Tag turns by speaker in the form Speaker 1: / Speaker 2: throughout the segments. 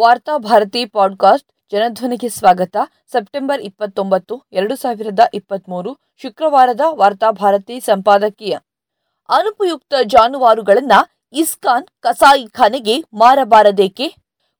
Speaker 1: ವಾರ್ತಾ ಭಾರತಿ ಪಾಡ್ಕಾಸ್ಟ್ ಜನಧ್ವನಿಗೆ ಸ್ವಾಗತ. ಸೆಪ್ಟೆಂಬರ್ ಇಪ್ಪತ್ತೊಂಬತ್ತು, ಎರಡು ಸಾವಿರದ ಇಪ್ಪತ್ತ್ಮೂರು ಶುಕ್ರವಾರದ ವಾರ್ತಾ ಭಾರತಿ ಸಂಪಾದಕೀಯ. ಅನುಪಯುಕ್ತ ಜಾನುವಾರುಗಳನ್ನ ಇಸ್ಕಾನ್ ಕಸಾಯಿಖಾನೆಗೆ ಮಾರಬಾರದೇಕೆ?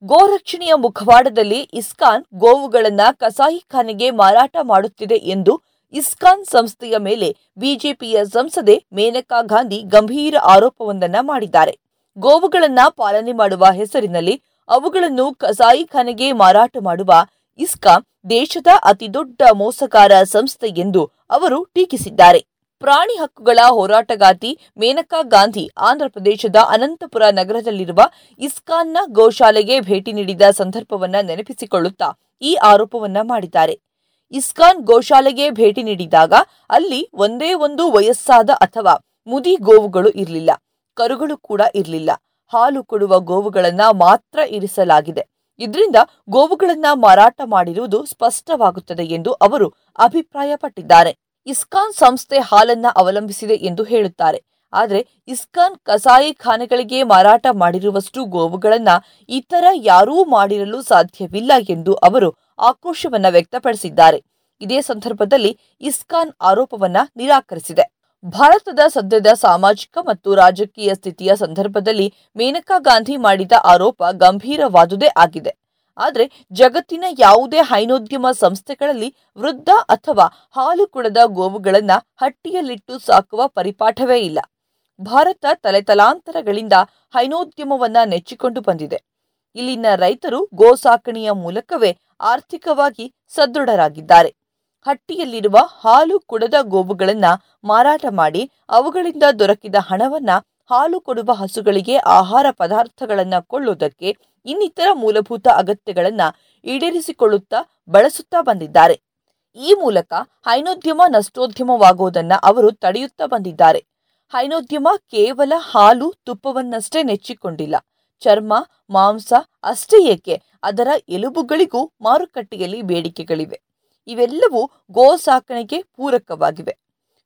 Speaker 1: ಗೋರಕ್ಷಣೆಯ ಮುಖವಾಡದಲ್ಲಿ ಇಸ್ಕಾನ್ ಗೋವುಗಳನ್ನ ಕಸಾಯಿಖಾನೆಗೆ ಮಾರಾಟ ಮಾಡುತ್ತಿದೆ ಎಂದು ಇಸ್ಕಾನ್ ಸಂಸ್ಥೆಯ ಮೇಲೆ ಬಿಜೆಪಿಯ ಸಂಸದೆ ಮೇನಕಾ ಗಾಂಧಿ ಗಂಭೀರ ಆರೋಪವೊಂದನ್ನ ಮಾಡಿದ್ದಾರೆ. ಗೋವುಗಳನ್ನ ಪಾಲನೆ ಮಾಡುವ ಹೆಸರಿನಲ್ಲಿ ಅವುಗಳನ್ನು ಕಸಾಯಿಖಾನೆಗೆ ಮಾರಾಟ ಮಾಡುವ ಇಸ್ಕಾ ದೇಶದ ಅತಿದೊಡ್ಡ ಮೋಸಗಾರ ಸಂಸ್ಥೆ ಎಂದು ಅವರು ಟೀಕಿಸಿದ್ದಾರೆ. ಪ್ರಾಣಿ ಹಕ್ಕುಗಳ ಹೋರಾಟಗಾತಿ ಮೇನಕಾ ಗಾಂಧಿ ಆಂಧ್ರಪ್ರದೇಶದ ಅನಂತಪುರ ನಗರದಲ್ಲಿರುವ ಇಸ್ಕಾನ್ನ ಗೋಶಾಲೆಗೆ ಭೇಟಿ ನೀಡಿದ ಸಂದರ್ಭವನ್ನ ನೆನಪಿಸಿಕೊಳ್ಳುತ್ತಾ ಈ ಆರೋಪವನ್ನ ಮಾಡಿದ್ದಾರೆ. ಇಸ್ಕಾನ್ ಗೋಶಾಲೆಗೆ ಭೇಟಿ ನೀಡಿದಾಗ ಅಲ್ಲಿ ಒಂದೇ ಒಂದು ವಯಸ್ಸಾದ ಅಥವಾ ಮುದಿ ಗೋವುಗಳು ಇರಲಿಲ್ಲ, ಕರುಗಳು ಕೂಡ ಇರಲಿಲ್ಲ. ಹಾಲು ಕೊಡುವ ಗೋವುಗಳನ್ನ ಮಾತ್ರ ಇರಿಸಲಾಗಿದೆ. ಇದರಿಂದ ಗೋವುಗಳನ್ನ ಮಾರಾಟ ಮಾಡಿರುವುದು ಸ್ಪಷ್ಟವಾಗುತ್ತದೆ ಎಂದು ಅವರು ಅಭಿಪ್ರಾಯಪಟ್ಟಿದ್ದಾರೆ. ಇಸ್ಕಾನ್ ಸಂಸ್ಥೆ ಹಾಲನ್ನ ಅವಲಂಬಿಸಿದೆ ಎಂದು ಹೇಳುತ್ತಾರೆ. ಆದರೆ ಇಸ್ಕಾನ್ ಕಸಾಯಿಖಾನೆಗಳಿಗೆ ಮಾರಾಟ ಮಾಡಿರುವಷ್ಟು ಗೋವುಗಳನ್ನ ಇತರ ಯಾರೂ ಮಾಡಿರಲು ಸಾಧ್ಯವಿಲ್ಲ ಎಂದು ಅವರು ಆಕ್ರೋಶವನ್ನ ವ್ಯಕ್ತಪಡಿಸಿದ್ದಾರೆ. ಇದೇ ಸಂದರ್ಭದಲ್ಲಿ ಇಸ್ಕಾನ್ ಆರೋಪವನ್ನ ನಿರಾಕರಿಸಿದೆ. ಭಾರತದ ಸದ್ಯದ ಸಾಮಾಜಿಕ ಮತ್ತು ರಾಜಕೀಯ ಸ್ಥಿತಿಯ ಸಂದರ್ಭದಲ್ಲಿ ಮೇನಕಾ ಗಾಂಧಿ ಮಾಡಿದ ಆರೋಪ ಗಂಭೀರವಾದುದೇ ಆಗಿದೆ. ಆದರೆ ಜಗತ್ತಿನ ಯಾವುದೇ ಹೈನೋದ್ಯಮ ಸಂಸ್ಥೆಗಳಲ್ಲಿ ವೃದ್ಧ ಅಥವಾ ಹಾಲು ಕುಡದ ಗೋವುಗಳನ್ನು ಹಟ್ಟಿಯಲ್ಲಿಟ್ಟು ಸಾಕುವ ಪರಿಪಾಠವೇ ಇಲ್ಲ. ಭಾರತ ತಲೆತಲಾಂತರಗಳಿಂದ ಹೈನೋದ್ಯಮವನ್ನ ನೆಚ್ಚಿಕೊಂಡು ಬಂದಿದೆ. ಇಲ್ಲಿನ ರೈತರು ಗೋ ಸಾಕಣೆಯ ಮೂಲಕವೇ ಆರ್ಥಿಕವಾಗಿ ಸದೃಢರಾಗಿದ್ದಾರೆ. ಹಟ್ಟಿಯಲ್ಲಿರುವ ಹಾಲು ಕುಡದ ಗೋವುಗಳನ್ನ ಮಾರಾಟ ಮಾಡಿ ಅವುಗಳಿಂದ ದೊರಕಿದ ಹಣವನ್ನ ಹಾಲು ಕೊಡುವ ಹಸುಗಳಿಗೆ ಆಹಾರ ಪದಾರ್ಥಗಳನ್ನ ಕೊಳ್ಳುವುದಕ್ಕೆ ಇನ್ನಿತರ ಮೂಲಭೂತ ಅಗತ್ಯಗಳನ್ನ ಈಡೇರಿಸಿಕೊಳ್ಳುತ್ತಾ ಬಳಸುತ್ತಾ ಬಂದಿದ್ದಾರೆ. ಈ ಮೂಲಕ ಹೈನೋದ್ಯಮ ನಷ್ಟೋದ್ಯಮವಾಗುವುದನ್ನು ಅವರು ತಡೆಯುತ್ತಾ ಬಂದಿದ್ದಾರೆ. ಹೈನೋದ್ಯಮ ಕೇವಲ ಹಾಲು ತುಪ್ಪವನ್ನಷ್ಟೇ ನೆಚ್ಚಿಕೊಂಡಿಲ್ಲ. ಚರ್ಮ, ಮಾಂಸ ಅಷ್ಟೇ ಏಕೆ ಅದರ ಎಲುಬುಗಳಿಗೂ ಮಾರುಕಟ್ಟೆಯಲ್ಲಿ ಬೇಡಿಕೆಗಳಿವೆ. ಇವೆಲ್ಲವೂ ಗೋ ಸಾಕಣೆಗೆ ಪೂರಕವಾಗಿವೆ.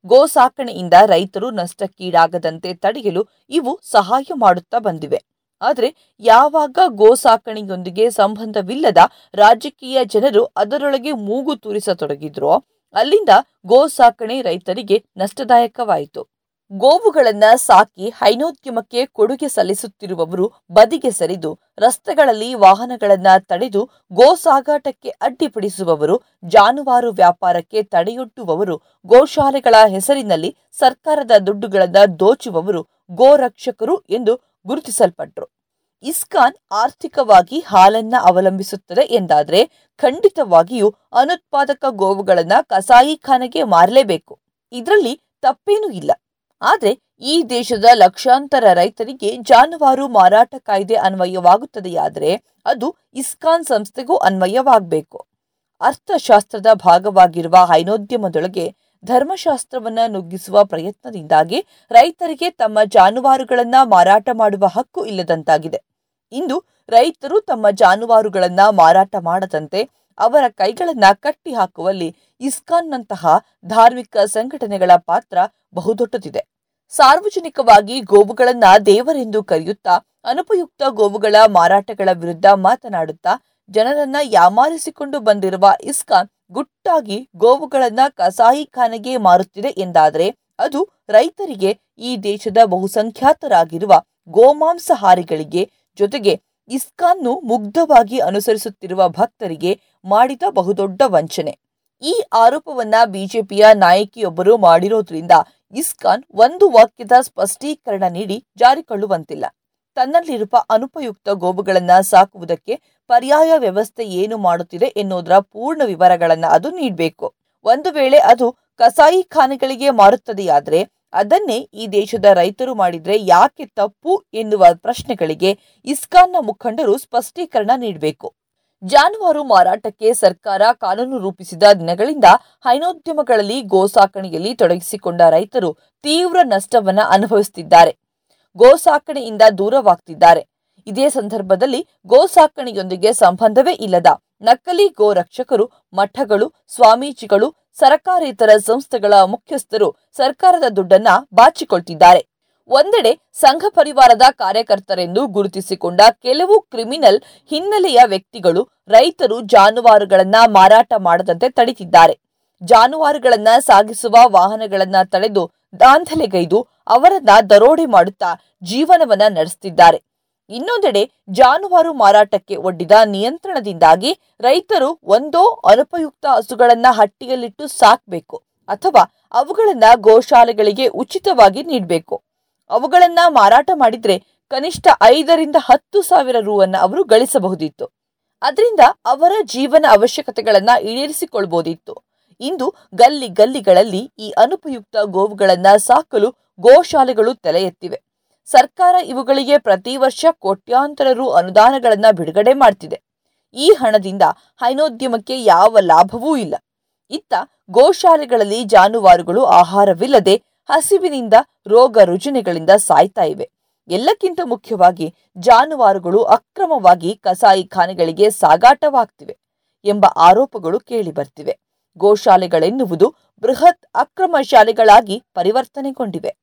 Speaker 1: ಗೋ ಸಾಕಣೆಯಿಂದ ರೈತರು ನಷ್ಟಕ್ಕೀಡಾಗದಂತೆ ತಡೆಯಲು ಇವು ಸಹಾಯ ಮಾಡುತ್ತಾ ಬಂದಿವೆ. ಆದರೆ ಯಾವಾಗ ಗೋ ಸಾಕಣೆಯೊಂದಿಗೆ ಸಂಬಂಧವಿಲ್ಲದ ರಾಜಕೀಯ ಜನರು ಅದರೊಳಗೆ ಮೂಗು ತೂರಿಸತೊಡಗಿದ್ರೋ, ಅಲ್ಲಿಂದ ಗೋ ಸಾಕಣೆ ರೈತರಿಗೆ ನಷ್ಟದಾಯಕವಾಯಿತು. ಗೋವುಗಳನ್ನ ಸಾಕಿ ಹೈನೋದ್ಯಮಕ್ಕೆ ಕೊಡುಗೆ ಸಲ್ಲಿಸುತ್ತಿರುವವರು ಬದಿಗೆ ಸರಿದು, ರಸ್ತೆಗಳಲ್ಲಿ ವಾಹನಗಳನ್ನ ತಡೆದು ಗೋ ಸಾಗಾಟಕ್ಕೆ ಅಡ್ಡಿಪಡಿಸುವವರು, ಜಾನುವಾರು ವ್ಯಾಪಾರಕ್ಕೆ ತಡೆಯೊಡ್ಡುವವರು, ಗೋಶಾಲೆಗಳ ಹೆಸರಿನಲ್ಲಿ ಸರ್ಕಾರದ ದುಡ್ಡುಗಳನ್ನ ದೋಚುವವರು ಗೋರಕ್ಷಕರು ಎಂದು ಗುರುತಿಸಲ್ಪಟ್ಟರು ಇಸ್ಕಾನ್ ಆರ್ಥಿಕವಾಗಿ ಹಾಲನ್ನ ಅವಲಂಬಿಸುತ್ತದೆ ಎಂದಾದರೆ ಖಂಡಿತವಾಗಿಯೂ ಅನುತ್ಪಾದಕ ಗೋವುಗಳನ್ನ ಕಸಾಯಿಖಾನೆಗೆ ಮಾರಲೇಬೇಕು. ಇದರಲ್ಲಿ ತಪ್ಪೇನೂ ಇಲ್ಲ. ಆದರೆ ಈ ದೇಶದ ಲಕ್ಷಾಂತರ ರೈತರಿಗೆ ಜಾನುವಾರು ಮಾರಾಟ ಕಾಯ್ದೆ ಅನ್ವಯವಾಗುತ್ತದೆಯಾದರೆ ಅದು ಇಸ್ಕಾನ್ ಸಂಸ್ಥೆಗೂ ಅನ್ವಯವಾಗಬೇಕು. ಅರ್ಥಶಾಸ್ತ್ರದ ಭಾಗವಾಗಿರುವ ಹೈನೋದ್ಯಮದೊಳಗೆ ಧರ್ಮಶಾಸ್ತ್ರವನ್ನು ನುಗ್ಗಿಸುವ ಪ್ರಯತ್ನದಿಂದಾಗಿ ರೈತರಿಗೆ ತಮ್ಮ ಜಾನುವಾರುಗಳನ್ನು ಮಾರಾಟ ಮಾಡುವ ಹಕ್ಕು ಇಲ್ಲದಂತಾಗಿದೆ. ಇಂದು ರೈತರು ತಮ್ಮ ಜಾನುವಾರುಗಳನ್ನು ಮಾರಾಟ ಮಾಡದಂತೆ ಅವರ ಕೈಗಳನ್ನು ಕಟ್ಟಿ ಹಾಕುವಲ್ಲಿ ಇಸ್ಕಾನ್ನಂತಹ ಧಾರ್ಮಿಕ ಸಂಘಟನೆಗಳ ಪಾತ್ರ ಬಹುದೊಡ್ಡದಿದೆ. ಸಾರ್ವಜನಿಕವಾಗಿ ಗೋವುಗಳನ್ನ ದೇವರೆಂದು ಕರೆಯುತ್ತಾ, ಅನುಪಯುಕ್ತ ಗೋವುಗಳ ಮಾರಾಟಗಳ ವಿರುದ್ಧ ಮಾತನಾಡುತ್ತಾ, ಜನರನ್ನ ಯಾಮಾರಿಸಿಕೊಂಡು ಬಂದಿರುವ ಇಸ್ಕಾನ್ ಗುಟ್ಟಾಗಿ ಗೋವುಗಳನ್ನ ಕಸಾಯಿಖಾನೆಗೆ ಮಾರುತ್ತಿದೆ ಎಂದಾದರೆ, ಅದು ರೈತರಿಗೆ ಈ ದೇಶದ ಬಹುಸಂಖ್ಯಾತರಾಗಿರುವ ಗೋಮಾಂಸಹಾರಿಗಳಿಗೆ ಜೊತೆಗೆ ಇಸ್ಕಾನ್ನು ಮುಗ್ಧವಾಗಿ ಅನುಸರಿಸುತ್ತಿರುವ ಭಕ್ತರಿಗೆ ಮಾಡಿದ ಬಹುದೊಡ್ಡ ವಂಚನೆ. ಈ ಆರೋಪವನ್ನ ಬಿಜೆಪಿಯ ನಾಯಕಿಯೊಬ್ಬರು ಮಾಡಿರೋದ್ರಿಂದ ಇಸ್ಕಾನ್ ಒಂದು ವಾಕ್ಯದ ಸ್ಪಷ್ಟೀಕರಣ ನೀಡಿ ಜಾರಿಕೊಳ್ಳುವಂತಿಲ್ಲ. ತನ್ನಲ್ಲಿರುವ ಅನುಪಯುಕ್ತ ಗೋವುಗಳನ್ನ ಸಾಕುವುದಕ್ಕೆ ಪರ್ಯಾಯ ವ್ಯವಸ್ಥೆ ಏನು ಮಾಡುತ್ತಿದೆ ಎನ್ನುವುದರ ಪೂರ್ಣ ವಿವರಗಳನ್ನ ಅದು ನೀಡಬೇಕು. ಒಂದು ವೇಳೆ ಅದು ಕಸಾಯಿಖಾನೆಗಳಿಗೆ ಮಾರುತ್ತದೆಯಾದರೆ ಅದನ್ನೇ ಈ ದೇಶದ ರೈತರು ಮಾಡಿದ್ರೆ ಯಾಕೆ ತಪ್ಪು ಎನ್ನುವ ಪ್ರಶ್ನೆಗಳಿಗೆ ಇಸ್ಕಾನ್ನ ಮುಖಂಡರು ಸ್ಪಷ್ಟೀಕರಣ ನೀಡಬೇಕು. ಜಾನುವಾರು ಮಾರಾಟಕ್ಕೆ ಸರ್ಕಾರ ಕಾನೂನು ರೂಪಿಸಿದ ದಿನಗಳಿಂದ ಹೈನೋದ್ಯಮಗಳಲ್ಲಿ ಗೋ ಸಾಕಣೆಯಲ್ಲಿ ತೊಡಗಿಸಿಕೊಂಡ ರೈತರು ತೀವ್ರ ನಷ್ಟವನ್ನು ಅನುಭವಿಸುತ್ತಿದ್ದಾರೆ. ಗೋ ಸಾಕಣೆಯಿಂದ ದೂರವಾಗ್ತಿದ್ದಾರೆ. ಇದೇ ಸಂದರ್ಭದಲ್ಲಿ ಗೋ ಸಾಕಣೆಯೊಂದಿಗೆ ಸಂಬಂಧವೇ ಇಲ್ಲದ ನಕಲಿ ಗೋ ರಕ್ಷಕರು, ಮಠಗಳು, ಸ್ವಾಮೀಜಿಗಳು, ಸರಕಾರೇತರ ಸಂಸ್ಥೆಗಳ ಮುಖ್ಯಸ್ಥರು ಸರ್ಕಾರದ ದುಡ್ಡನ್ನ ಬಾಚಿಕೊಳ್ತಿದ್ದಾರೆ. ಒಂದೆಡೆ ಸಂಘ ಪರಿವಾರದ ಕಾರ್ಯಕರ್ತರೆಂದು ಗುರುತಿಸಿಕೊಂಡ ಕೆಲವು ಕ್ರಿಮಿನಲ್ ಹಿನ್ನೆಲೆಯ ವ್ಯಕ್ತಿಗಳು ರೈತರು ಜಾನುವಾರುಗಳನ್ನ ಮಾರಾಟ ಮಾಡದಂತೆ ತಡೆದಿದ್ದಾರೆ. ಜಾನುವಾರುಗಳನ್ನ ಸಾಗಿಸುವ ವಾಹನಗಳನ್ನ ತಡೆದು ದಾಂಧಲೆಗೈದು ಅವರನ್ನ ದರೋಡೆ ಮಾಡುತ್ತಾ ಜೀವನವನ್ನ ನಡೆಸುತ್ತಿದ್ದಾರೆ ಇನ್ನೊಂದೆಡೆ ಜಾನುವಾರು ಮಾರಾಟಕ್ಕೆ ಒಡ್ಡಿದ ನಿಯಂತ್ರಣದಿಂದಾಗಿ ರೈತರು ಒಂದೋ ಅನುಪಯುಕ್ತ ಹಸುಗಳನ್ನ ಹಟ್ಟಿಯಲ್ಲಿಟ್ಟು ಸಾಕ್ಬೇಕು ಅಥವಾ ಅವುಗಳನ್ನ ಗೋಶಾಲೆಗಳಿಗೆ ಉಚಿತವಾಗಿ ನೀಡಬೇಕು. ಅವುಗಳನ್ನ ಮಾರಾಟ ಮಾಡಿದ್ರೆ ಕನಿಷ್ಠ ಐದರಿಂದ ಹತ್ತು ಸಾವಿರ ಅನ್ನು ಅವರು ಗಳಿಸಬಹುದಿತ್ತು. ಅದರಿಂದ ಅವರ ಜೀವನ ಅವಶ್ಯಕತೆಗಳನ್ನ ಈಡೇರಿಸಿಕೊಳ್ಬೋದಿತ್ತು. ಇಂದು ಗಲ್ಲಿ ಗಲ್ಲಿಗಳಲ್ಲಿ ಈ ಅನುಪಯುಕ್ತ ಗೋವುಗಳನ್ನ ಸಾಕಲು ಗೋಶಾಲೆಗಳು ತಲೆ ಎತ್ತಿವೆ ಸರ್ಕಾರ ಇವುಗಳಿಗೆ ಪ್ರತಿ ವರ್ಷ ಕೋಟ್ಯಾಂತರ ರು ಅನುದಾನಗಳನ್ನ ಬಿಡುಗಡೆ ಮಾಡ್ತಿದೆ. ಈ ಹಣದಿಂದ ಹೈನೋದ್ಯಮಕ್ಕೆ ಯಾವ ಲಾಭವೂ ಇಲ್ಲ. ಇತ್ತ ಗೋಶಾಲೆಗಳಲ್ಲಿ ಜಾನುವಾರುಗಳು ಆಹಾರವಿಲ್ಲದೆ ಹಸಿವಿನಿಂದ ರೋಗ ರುಜಿನಗಳಿಂದ ಸಾಯ್ತಾ ಇವೆ. ಎಲ್ಲಕ್ಕಿಂತ ಮುಖ್ಯವಾಗಿ ಜಾನುವಾರುಗಳು ಅಕ್ರಮವಾಗಿ ಕಸಾಯಿಖಾನೆಗಳಿಗೆ ಸಾಗಾಟವಾಗ್ತಿವೆ ಎಂಬ ಆರೋಪಗಳು ಕೇಳಿಬರ್ತಿವೆ. ಗೋಶಾಲೆಗಳೆನ್ನುವುದು ಬೃಹತ್ ಅಕ್ರಮ ಶಾಲೆಗಳಾಗಿ ಪರಿವರ್ತನೆಗೊಂಡಿವೆ.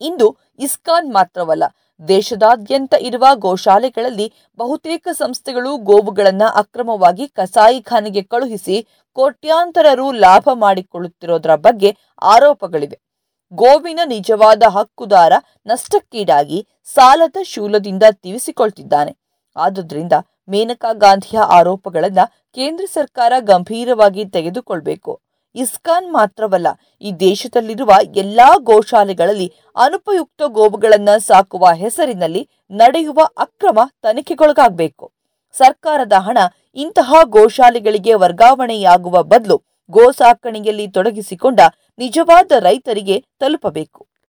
Speaker 1: ಇಂದು ಇಸ್ಕಾನ್ ಮಾತ್ರವಲ್ಲ, ದೇಶದಾದ್ಯಂತ ಇರುವ ಗೋಶಾಲೆಗಳಲ್ಲಿ ಬಹುತೇಕ ಸಂಸ್ಥೆಗಳು ಗೋವುಗಳನ್ನು ಅಕ್ರಮವಾಗಿ ಕಸಾಯಿಖಾನೆಗೆ ಕಳುಹಿಸಿ ಕೋಟ್ಯಾಂತರ ರು ಲಾಭ ಮಾಡಿಕೊಳ್ಳುತ್ತಿರೋದರ ಬಗ್ಗೆ ಆರೋಪಗಳಿವೆ. ಗೋವಿನ ನಿಜವಾದ ಹಕ್ಕುದಾರ, ನಷ್ಟಕ್ಕೀಡಾಗಿ ಸಾಲದ ಶೂಲದಿಂದ ತೀವಿಸಿಕೊಳ್ತಿದ್ದಾನೆ ಆದುದರಿಂದ ಮೇನಕಾ ಗಾಂಧಿಯ ಆರೋಪಗಳನ್ನು ಕೇಂದ್ರ ಸರ್ಕಾರ ಗಂಭೀರವಾಗಿ ತೆಗೆದುಕೊಳ್ಬೇಕು. ಇಸ್ಕಾನ್ ಮಾತ್ರವಲ್ಲ, ಈ ದೇಶದಲ್ಲಿರುವ ಎಲ್ಲಾ ಗೋಶಾಲೆಗಳಲ್ಲಿ ಅನುಪಯುಕ್ತ ಗೋವುಗಳನ್ನು ಸಾಕುವ ಹೆಸರಿನಲ್ಲಿ ನಡೆಯುವ ಅಕ್ರಮ ತನಿಖೆಗೊಳಗಾಗಬೇಕು. ಸರ್ಕಾರದ ಹಣ ಇಂತಹ ಗೋಶಾಲೆಗಳಿಗೆ ವರ್ಗಾವಣೆಯಾಗುವ ಬದಲು ಗೋ ಸಾಕಣೆಯಲ್ಲಿ ತೊಡಗಿಸಿಕೊಂಡ ನಿಜವಾದ ರೈತರಿಗೆ ತಲುಪಬೇಕು.